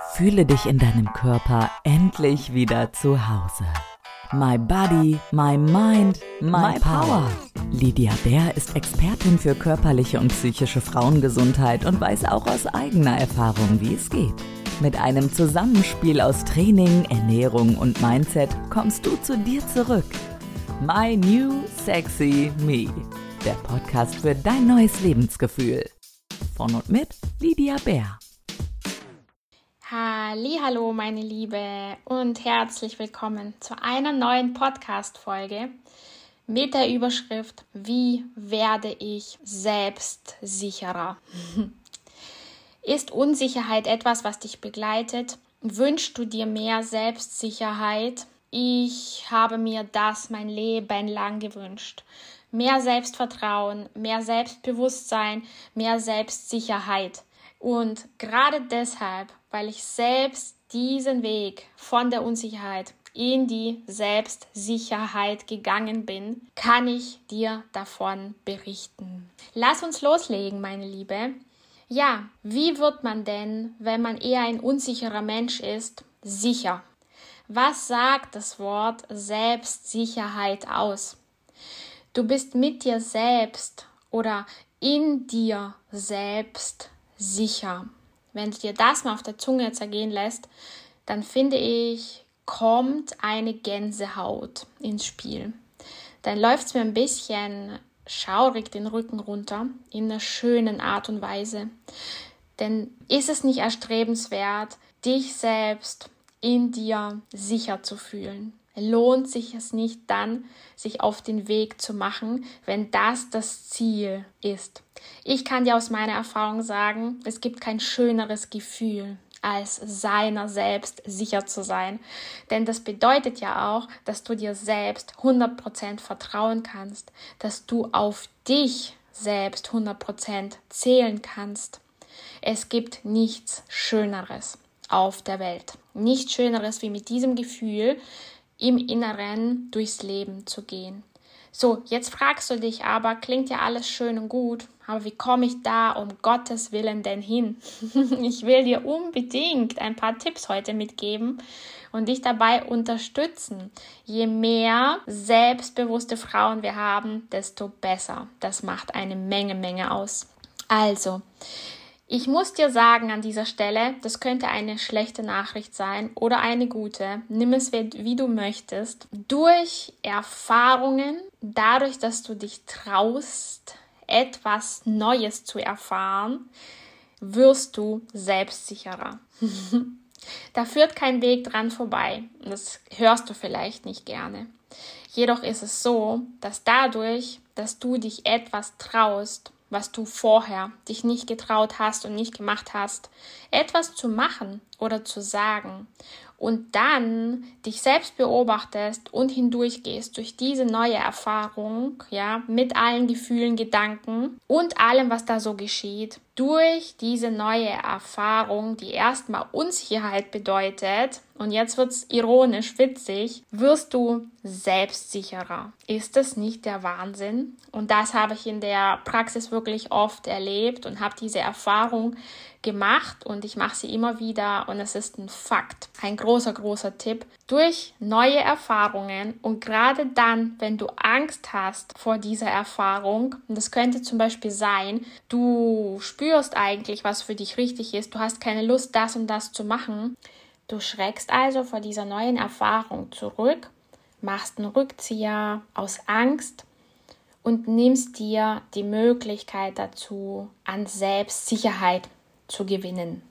Fühle dich in deinem Körper endlich wieder zu Hause. My Body, My Mind, My, my Power. Lydia Bär ist Expertin für körperliche und psychische Frauengesundheit und weiß auch aus eigener Erfahrung, wie es geht. Mit einem Zusammenspiel aus Training, Ernährung und Mindset kommst du zu dir zurück. My New Sexy Me. Der Podcast für dein neues Lebensgefühl. Von und mit Lydia Bär. Hallo, meine Liebe und herzlich willkommen zu einer neuen Podcast Folge mit der Überschrift Wie werde ich selbstsicherer? Ist Unsicherheit etwas, was dich begleitet? Wünschst du dir mehr Selbstsicherheit? Ich habe mir das mein Leben lang gewünscht. Mehr Selbstvertrauen, mehr Selbstbewusstsein, mehr Selbstsicherheit. Und gerade deshalb, weil ich selbst diesen Weg von der Unsicherheit in die Selbstsicherheit gegangen bin, kann ich dir davon berichten. Lass uns loslegen, meine Liebe. Ja, wie wird man denn, wenn man eher ein unsicherer Mensch ist, sicher? Was sagt das Wort Selbstsicherheit aus? Du bist mit dir selbst oder in dir selbst sicher. Wenn du dir das mal auf der Zunge zergehen lässt, dann finde ich, kommt eine Gänsehaut ins Spiel. Dann läuft es mir ein bisschen schaurig den Rücken runter, in einer schönen Art und Weise. Denn ist es nicht erstrebenswert, dich selbst in dir sicher zu fühlen? lohnt sich es nicht dann, sich auf den Weg zu machen, wenn das das Ziel ist. Ich kann dir aus meiner Erfahrung sagen, es gibt kein schöneres Gefühl, als seiner selbst sicher zu sein. Denn das bedeutet ja auch, dass du dir selbst 100% vertrauen kannst, dass du auf dich selbst 100% zählen kannst. Es gibt nichts Schöneres auf der Welt. Nichts Schöneres wie mit diesem Gefühl im Inneren durchs Leben zu gehen. So, jetzt fragst du dich aber, klingt ja alles schön und gut, aber wie komme ich da um Gottes Willen denn hin? ich will dir unbedingt ein paar Tipps heute mitgeben und dich dabei unterstützen. Je mehr selbstbewusste Frauen wir haben, desto besser. Das macht eine Menge, Menge aus. Also, ich muss dir sagen an dieser Stelle, das könnte eine schlechte Nachricht sein oder eine gute. Nimm es wie du möchtest. Durch Erfahrungen, dadurch, dass du dich traust, etwas Neues zu erfahren, wirst du selbstsicherer. da führt kein Weg dran vorbei. Das hörst du vielleicht nicht gerne. Jedoch ist es so, dass dadurch, dass du dich etwas traust, was du vorher dich nicht getraut hast und nicht gemacht hast, etwas zu machen oder zu sagen und dann dich selbst beobachtest und hindurchgehst durch diese neue Erfahrung, ja, mit allen Gefühlen, Gedanken und allem, was da so geschieht, durch diese neue Erfahrung, die erstmal Unsicherheit bedeutet, und jetzt wird's ironisch witzig, wirst du selbstsicherer. Ist das nicht der Wahnsinn? Und das habe ich in der Praxis wirklich oft erlebt und habe diese Erfahrung gemacht und ich mache sie immer wieder und es ist ein Fakt, ein großer, großer Tipp. Durch neue Erfahrungen und gerade dann, wenn du Angst hast vor dieser Erfahrung, und das könnte zum Beispiel sein, du spürst eigentlich, was für dich richtig ist, du hast keine Lust, das und das zu machen, du schreckst also vor dieser neuen Erfahrung zurück, machst einen Rückzieher aus Angst und nimmst dir die Möglichkeit dazu, an Selbstsicherheit zu gewinnen.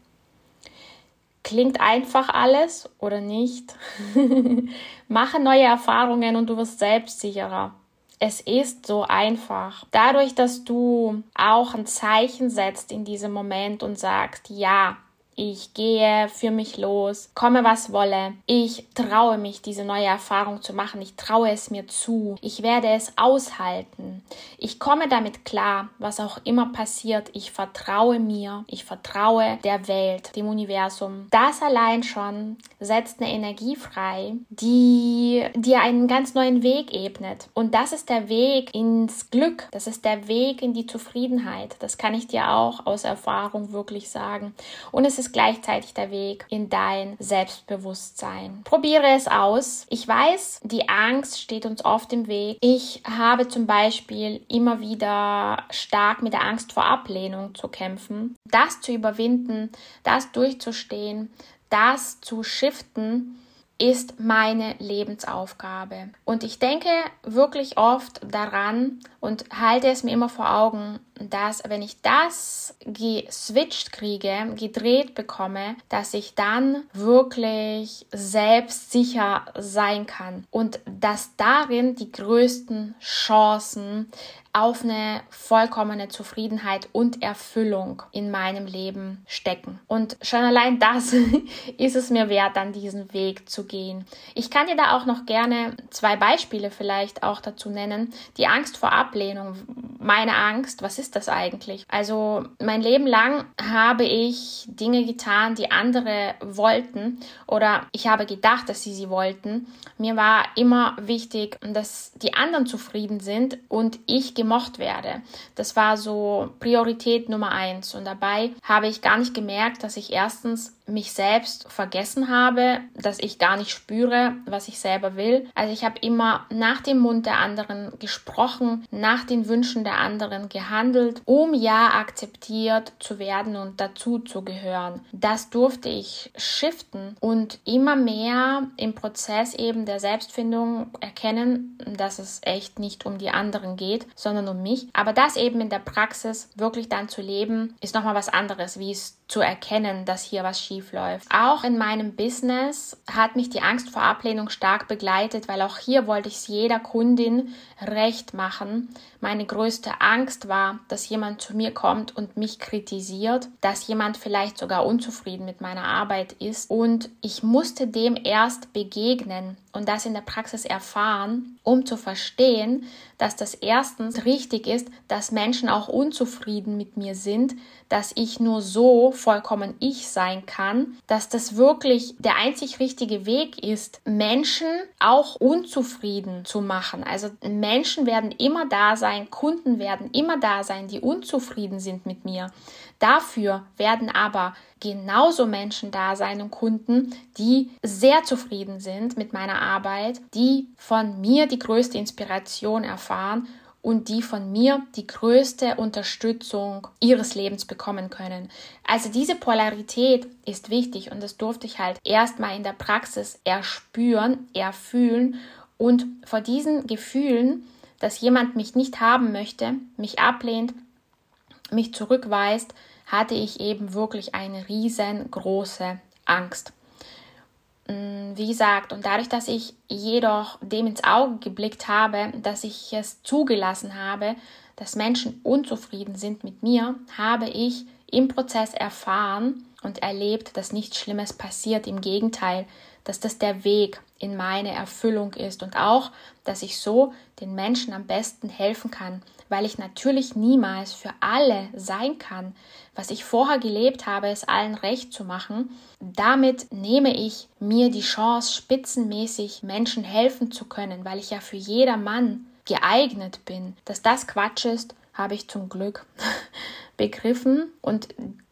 Klingt einfach alles oder nicht? Mache neue Erfahrungen und du wirst selbstsicherer. Es ist so einfach. Dadurch, dass du auch ein Zeichen setzt in diesem Moment und sagst, ja, ich gehe für mich los, komme was wolle. Ich traue mich, diese neue Erfahrung zu machen. Ich traue es mir zu. Ich werde es aushalten. Ich komme damit klar, was auch immer passiert. Ich vertraue mir. Ich vertraue der Welt, dem Universum. Das allein schon setzt eine Energie frei, die dir einen ganz neuen Weg ebnet. Und das ist der Weg ins Glück. Das ist der Weg in die Zufriedenheit. Das kann ich dir auch aus Erfahrung wirklich sagen. Und es ist ist gleichzeitig der Weg in dein Selbstbewusstsein. Probiere es aus. Ich weiß, die Angst steht uns oft im Weg. Ich habe zum Beispiel immer wieder stark mit der Angst vor Ablehnung zu kämpfen. Das zu überwinden, das durchzustehen, das zu shiften, ist meine Lebensaufgabe. Und ich denke wirklich oft daran und halte es mir immer vor Augen, dass wenn ich das geswitcht kriege, gedreht bekomme, dass ich dann wirklich selbstsicher sein kann und dass darin die größten Chancen auf eine vollkommene Zufriedenheit und Erfüllung in meinem Leben stecken. Und schon allein das ist es mir wert, dann diesen Weg zu gehen. Ich kann dir da auch noch gerne zwei Beispiele vielleicht auch dazu nennen. Die Angst vor Ablehnung. Meine Angst, was ist das eigentlich? Also mein Leben lang habe ich Dinge getan, die andere wollten oder ich habe gedacht, dass sie sie wollten. Mir war immer wichtig, dass die anderen zufrieden sind und ich gemocht werde. Das war so Priorität Nummer eins. Und dabei habe ich gar nicht gemerkt, dass ich erstens mich selbst vergessen habe, dass ich gar nicht spüre, was ich selber will. Also ich habe immer nach dem Mund der anderen gesprochen, nach den Wünschen der anderen gehandelt, um ja akzeptiert zu werden und dazu zu gehören. Das durfte ich shiften und immer mehr im Prozess eben der Selbstfindung erkennen, dass es echt nicht um die anderen geht, sondern um mich. Aber das eben in der Praxis wirklich dann zu leben, ist nochmal was anderes, wie es zu erkennen, dass hier was schief läuft. Auch in meinem Business hat mich die Angst vor Ablehnung stark begleitet, weil auch hier wollte ich es jeder Kundin recht machen. Meine größte Angst war, dass jemand zu mir kommt und mich kritisiert, dass jemand vielleicht sogar unzufrieden mit meiner Arbeit ist und ich musste dem erst begegnen und das in der Praxis erfahren, um zu verstehen, dass das erstens richtig ist, dass Menschen auch unzufrieden mit mir sind, dass ich nur so vollkommen ich sein kann, dass das wirklich der einzig richtige Weg ist, Menschen auch unzufrieden zu machen. Also Menschen werden immer da sein, Kunden werden immer da sein, die unzufrieden sind mit mir. Dafür werden aber genauso Menschen da sein und Kunden, die sehr zufrieden sind mit meiner Arbeit, die von mir die größte Inspiration erfahren und die von mir die größte Unterstützung ihres Lebens bekommen können. Also diese Polarität ist wichtig und das durfte ich halt erstmal in der Praxis erspüren, erfühlen und vor diesen Gefühlen, dass jemand mich nicht haben möchte, mich ablehnt, mich zurückweist, hatte ich eben wirklich eine riesengroße Angst. Mm, wie gesagt, und dadurch, dass ich jedoch dem ins Auge geblickt habe, dass ich es zugelassen habe, dass Menschen unzufrieden sind mit mir, habe ich im Prozess erfahren und erlebt, dass nichts Schlimmes passiert. Im Gegenteil, dass das der Weg in meine Erfüllung ist und auch, dass ich so den Menschen am besten helfen kann, weil ich natürlich niemals für alle sein kann. Was ich vorher gelebt habe, es allen recht zu machen. Damit nehme ich mir die Chance, spitzenmäßig Menschen helfen zu können, weil ich ja für jedermann geeignet bin. Dass das Quatsch ist, habe ich zum Glück begriffen und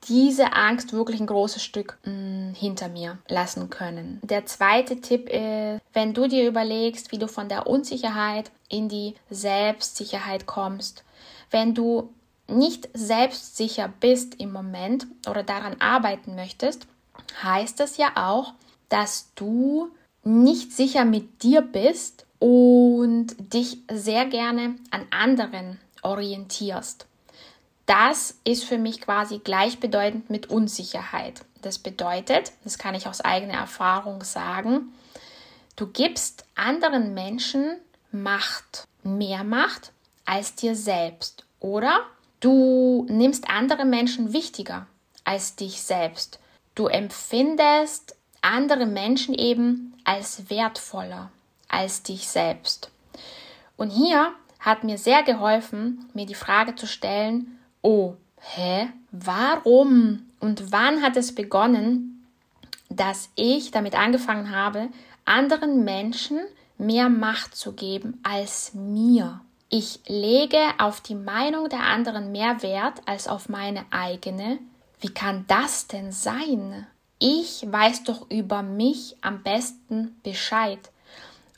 diese Angst wirklich ein großes Stück mh, mm, hinter mir lassen können. Der zweite Tipp ist, wenn du dir überlegst, wie du von der Unsicherheit in die Selbstsicherheit kommst, wenn du nicht selbstsicher bist im Moment oder daran arbeiten möchtest, heißt das ja auch, dass du nicht sicher mit dir bist und dich sehr gerne an anderen orientierst. Das ist für mich quasi gleichbedeutend mit Unsicherheit. Das bedeutet, das kann ich aus eigener Erfahrung sagen, du gibst anderen Menschen Macht, mehr Macht als dir selbst. Oder du nimmst andere Menschen wichtiger als dich selbst. Du empfindest andere Menschen eben als wertvoller als dich selbst. Und hier hat mir sehr geholfen, mir die Frage zu stellen, oh, hä, warum und wann hat es begonnen, dass ich damit angefangen habe, anderen Menschen mehr Macht zu geben als mir. Ich lege auf die Meinung der anderen mehr Wert als auf meine eigene, wie kann das denn sein? Ich weiß doch über mich am besten Bescheid.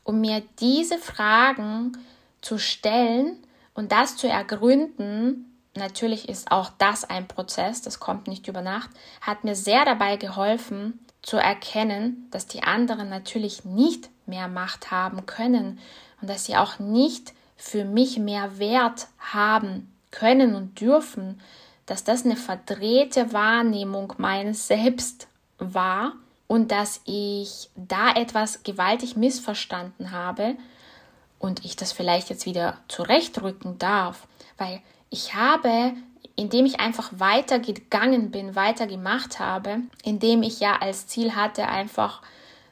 Um mir diese Fragen zu stellen und das zu ergründen, natürlich ist auch das ein Prozess, das kommt nicht über Nacht, hat mir sehr dabei geholfen zu erkennen, dass die anderen natürlich nicht mehr Macht haben können und dass sie auch nicht für mich mehr Wert haben können und dürfen, dass das eine verdrehte Wahrnehmung meines Selbst war und dass ich da etwas gewaltig missverstanden habe und ich das vielleicht jetzt wieder zurechtrücken darf, weil ich habe, indem ich einfach weitergegangen bin, weitergemacht habe, indem ich ja als Ziel hatte, einfach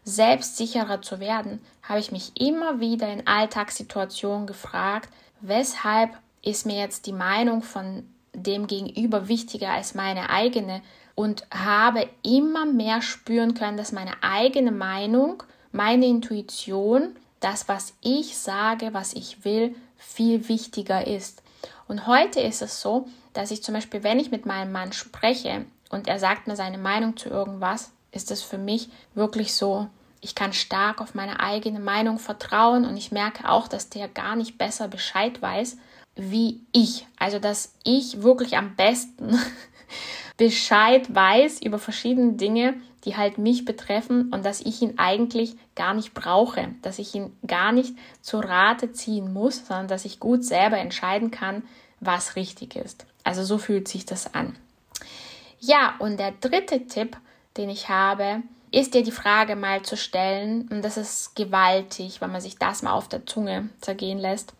selbstsicherer zu werden, habe ich mich immer wieder in Alltagssituationen gefragt, weshalb ist mir jetzt die Meinung von dem Gegenüber wichtiger als meine eigene und habe immer mehr spüren können, dass meine eigene Meinung, meine Intuition, das, was ich sage, was ich will, viel wichtiger ist. Und heute ist es so, dass ich zum Beispiel, wenn ich mit meinem Mann spreche und er sagt mir seine Meinung zu irgendwas, ist es für mich wirklich so, ich kann stark auf meine eigene Meinung vertrauen und ich merke auch, dass der gar nicht besser Bescheid weiß wie ich. Also, dass ich wirklich am besten Bescheid weiß über verschiedene Dinge, die halt mich betreffen und dass ich ihn eigentlich gar nicht brauche, dass ich ihn gar nicht zur Rate ziehen muss, sondern dass ich gut selber entscheiden kann, was richtig ist. Also so fühlt sich das an. Ja, und der dritte Tipp, den ich habe, ist dir die Frage mal zu stellen, und das ist gewaltig, wenn man sich das mal auf der Zunge zergehen lässt.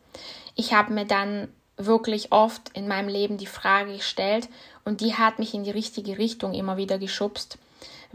Ich habe mir dann wirklich oft in meinem Leben die Frage gestellt und die hat mich in die richtige Richtung immer wieder geschubst.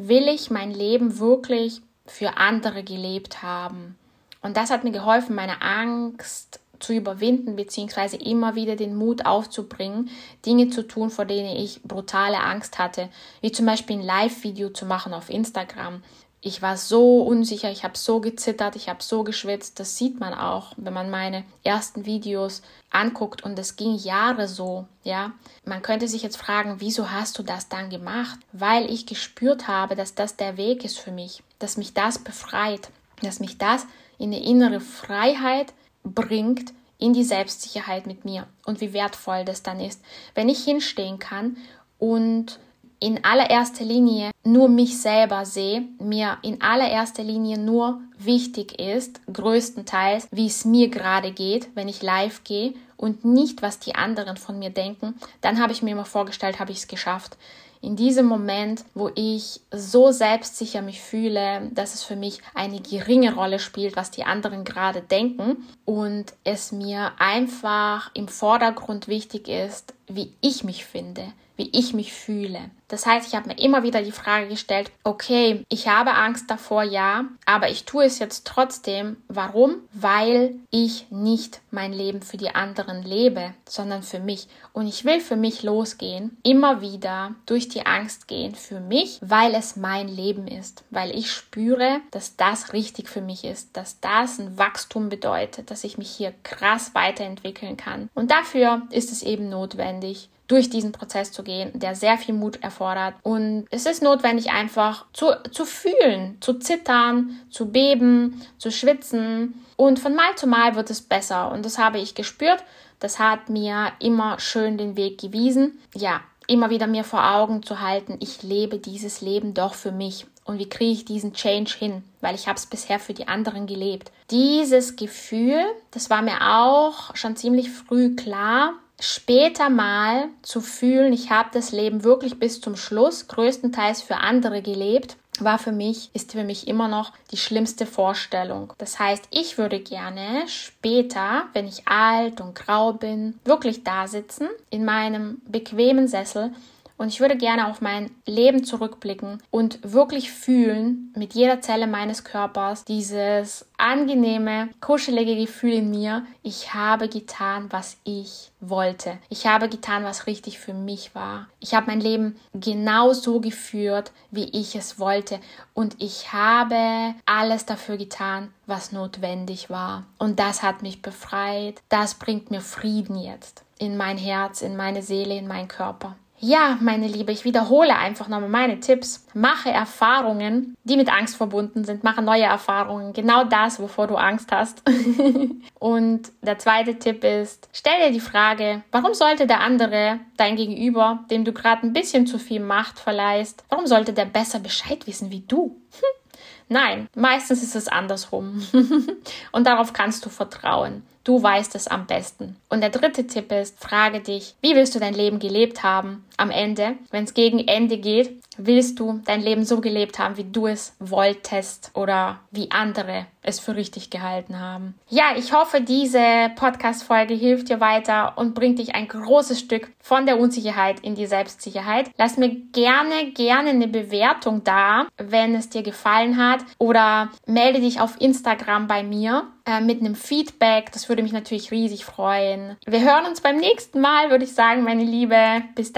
Will ich mein Leben wirklich für andere gelebt haben? Und das hat mir geholfen, meine Angst zu überwinden, beziehungsweise immer wieder den Mut aufzubringen, Dinge zu tun, vor denen ich brutale Angst hatte, wie zum Beispiel ein Live-Video zu machen auf Instagram, ich war so unsicher, ich habe so gezittert, ich habe so geschwitzt. Das sieht man auch, wenn man meine ersten Videos anguckt und es ging Jahre so, ja. Man könnte sich jetzt fragen, wieso hast du das dann gemacht? Weil ich gespürt habe, dass das der Weg ist für mich, dass mich das befreit, dass mich das in eine innere Freiheit bringt, in die Selbstsicherheit mit mir und wie wertvoll das dann ist, wenn ich hinstehen kann und in allererster Linie nur mich selber sehe, mir in allererster Linie nur wichtig ist, größtenteils, wie es mir gerade geht, wenn ich live gehe und nicht, was die anderen von mir denken, dann habe ich mir immer vorgestellt, habe ich es geschafft in diesem Moment, wo ich so selbstsicher mich fühle, dass es für mich eine geringe Rolle spielt, was die anderen gerade denken und es mir einfach im Vordergrund wichtig ist, wie ich mich finde, wie ich mich fühle. Das heißt, ich habe mir immer wieder die Frage gestellt, okay, ich habe Angst davor, ja, aber ich tue es jetzt trotzdem. Warum? Weil ich nicht mein Leben für die anderen lebe, sondern für mich. Und ich will für mich losgehen, immer wieder durch die Angst gehen für mich, weil es mein Leben ist, weil ich spüre, dass das richtig für mich ist, dass das ein Wachstum bedeutet, dass ich mich hier krass weiterentwickeln kann. Und dafür ist es eben notwendig, durch diesen Prozess zu gehen, der sehr viel Mut erfordert. Und es ist notwendig, einfach zu, zu fühlen, zu zittern, zu beben, zu schwitzen. Und von Mal zu Mal wird es besser. Und das habe ich gespürt. Das hat mir immer schön den Weg gewiesen. Ja, immer wieder mir vor Augen zu halten, ich lebe dieses Leben doch für mich. Und wie kriege ich diesen Change hin? Weil ich habe es bisher für die anderen gelebt. Dieses Gefühl, das war mir auch schon ziemlich früh klar, später mal zu fühlen, ich habe das Leben wirklich bis zum Schluss größtenteils für andere gelebt, war für mich, ist für mich immer noch die schlimmste Vorstellung. Das heißt, ich würde gerne später, wenn ich alt und grau bin, wirklich da sitzen, in meinem bequemen Sessel und ich würde gerne auf mein Leben zurückblicken und wirklich fühlen mit jeder Zelle meines Körpers dieses angenehme, kuschelige Gefühl in mir. Ich habe getan, was ich wollte. Ich habe getan, was richtig für mich war. Ich habe mein Leben genau so geführt, wie ich es wollte. Und ich habe alles dafür getan, was notwendig war. Und das hat mich befreit. Das bringt mir Frieden jetzt in mein Herz, in meine Seele, in meinen Körper. Ja, meine Liebe, ich wiederhole einfach nochmal meine Tipps. Mache Erfahrungen, die mit Angst verbunden sind. Mache neue Erfahrungen. Genau das, wovor du Angst hast. und der zweite Tipp ist, stell dir die Frage, warum sollte der andere, dein Gegenüber, dem du gerade ein bisschen zu viel Macht verleihst, warum sollte der besser Bescheid wissen wie du? Nein, meistens ist es andersrum. und darauf kannst du vertrauen. Du weißt es am besten. Und der dritte Tipp ist, frage dich, wie willst du dein Leben gelebt haben am Ende? Wenn es gegen Ende geht, willst du dein Leben so gelebt haben, wie du es wolltest oder wie andere es für richtig gehalten haben. Ja, ich hoffe, diese Podcast-Folge hilft dir weiter und bringt dich ein großes Stück von der Unsicherheit in die Selbstsicherheit. Lass mir gerne, gerne eine Bewertung da, wenn es dir gefallen hat oder melde dich auf Instagram bei mir äh, mit einem Feedback. Das würde mich natürlich riesig freuen. Wir hören uns beim nächsten Mal, würde ich sagen, meine Liebe. Bis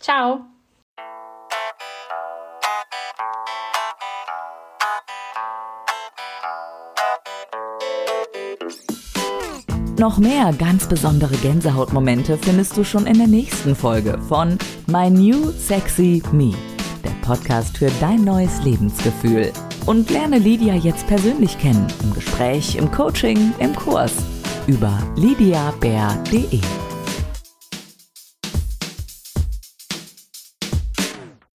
Ciao. Noch mehr ganz besondere Gänsehautmomente findest du schon in der nächsten Folge von My New Sexy Me, der Podcast für dein neues Lebensgefühl. Und lerne Lydia jetzt persönlich kennen, im Gespräch, im Coaching, im Kurs über lydiabär.de.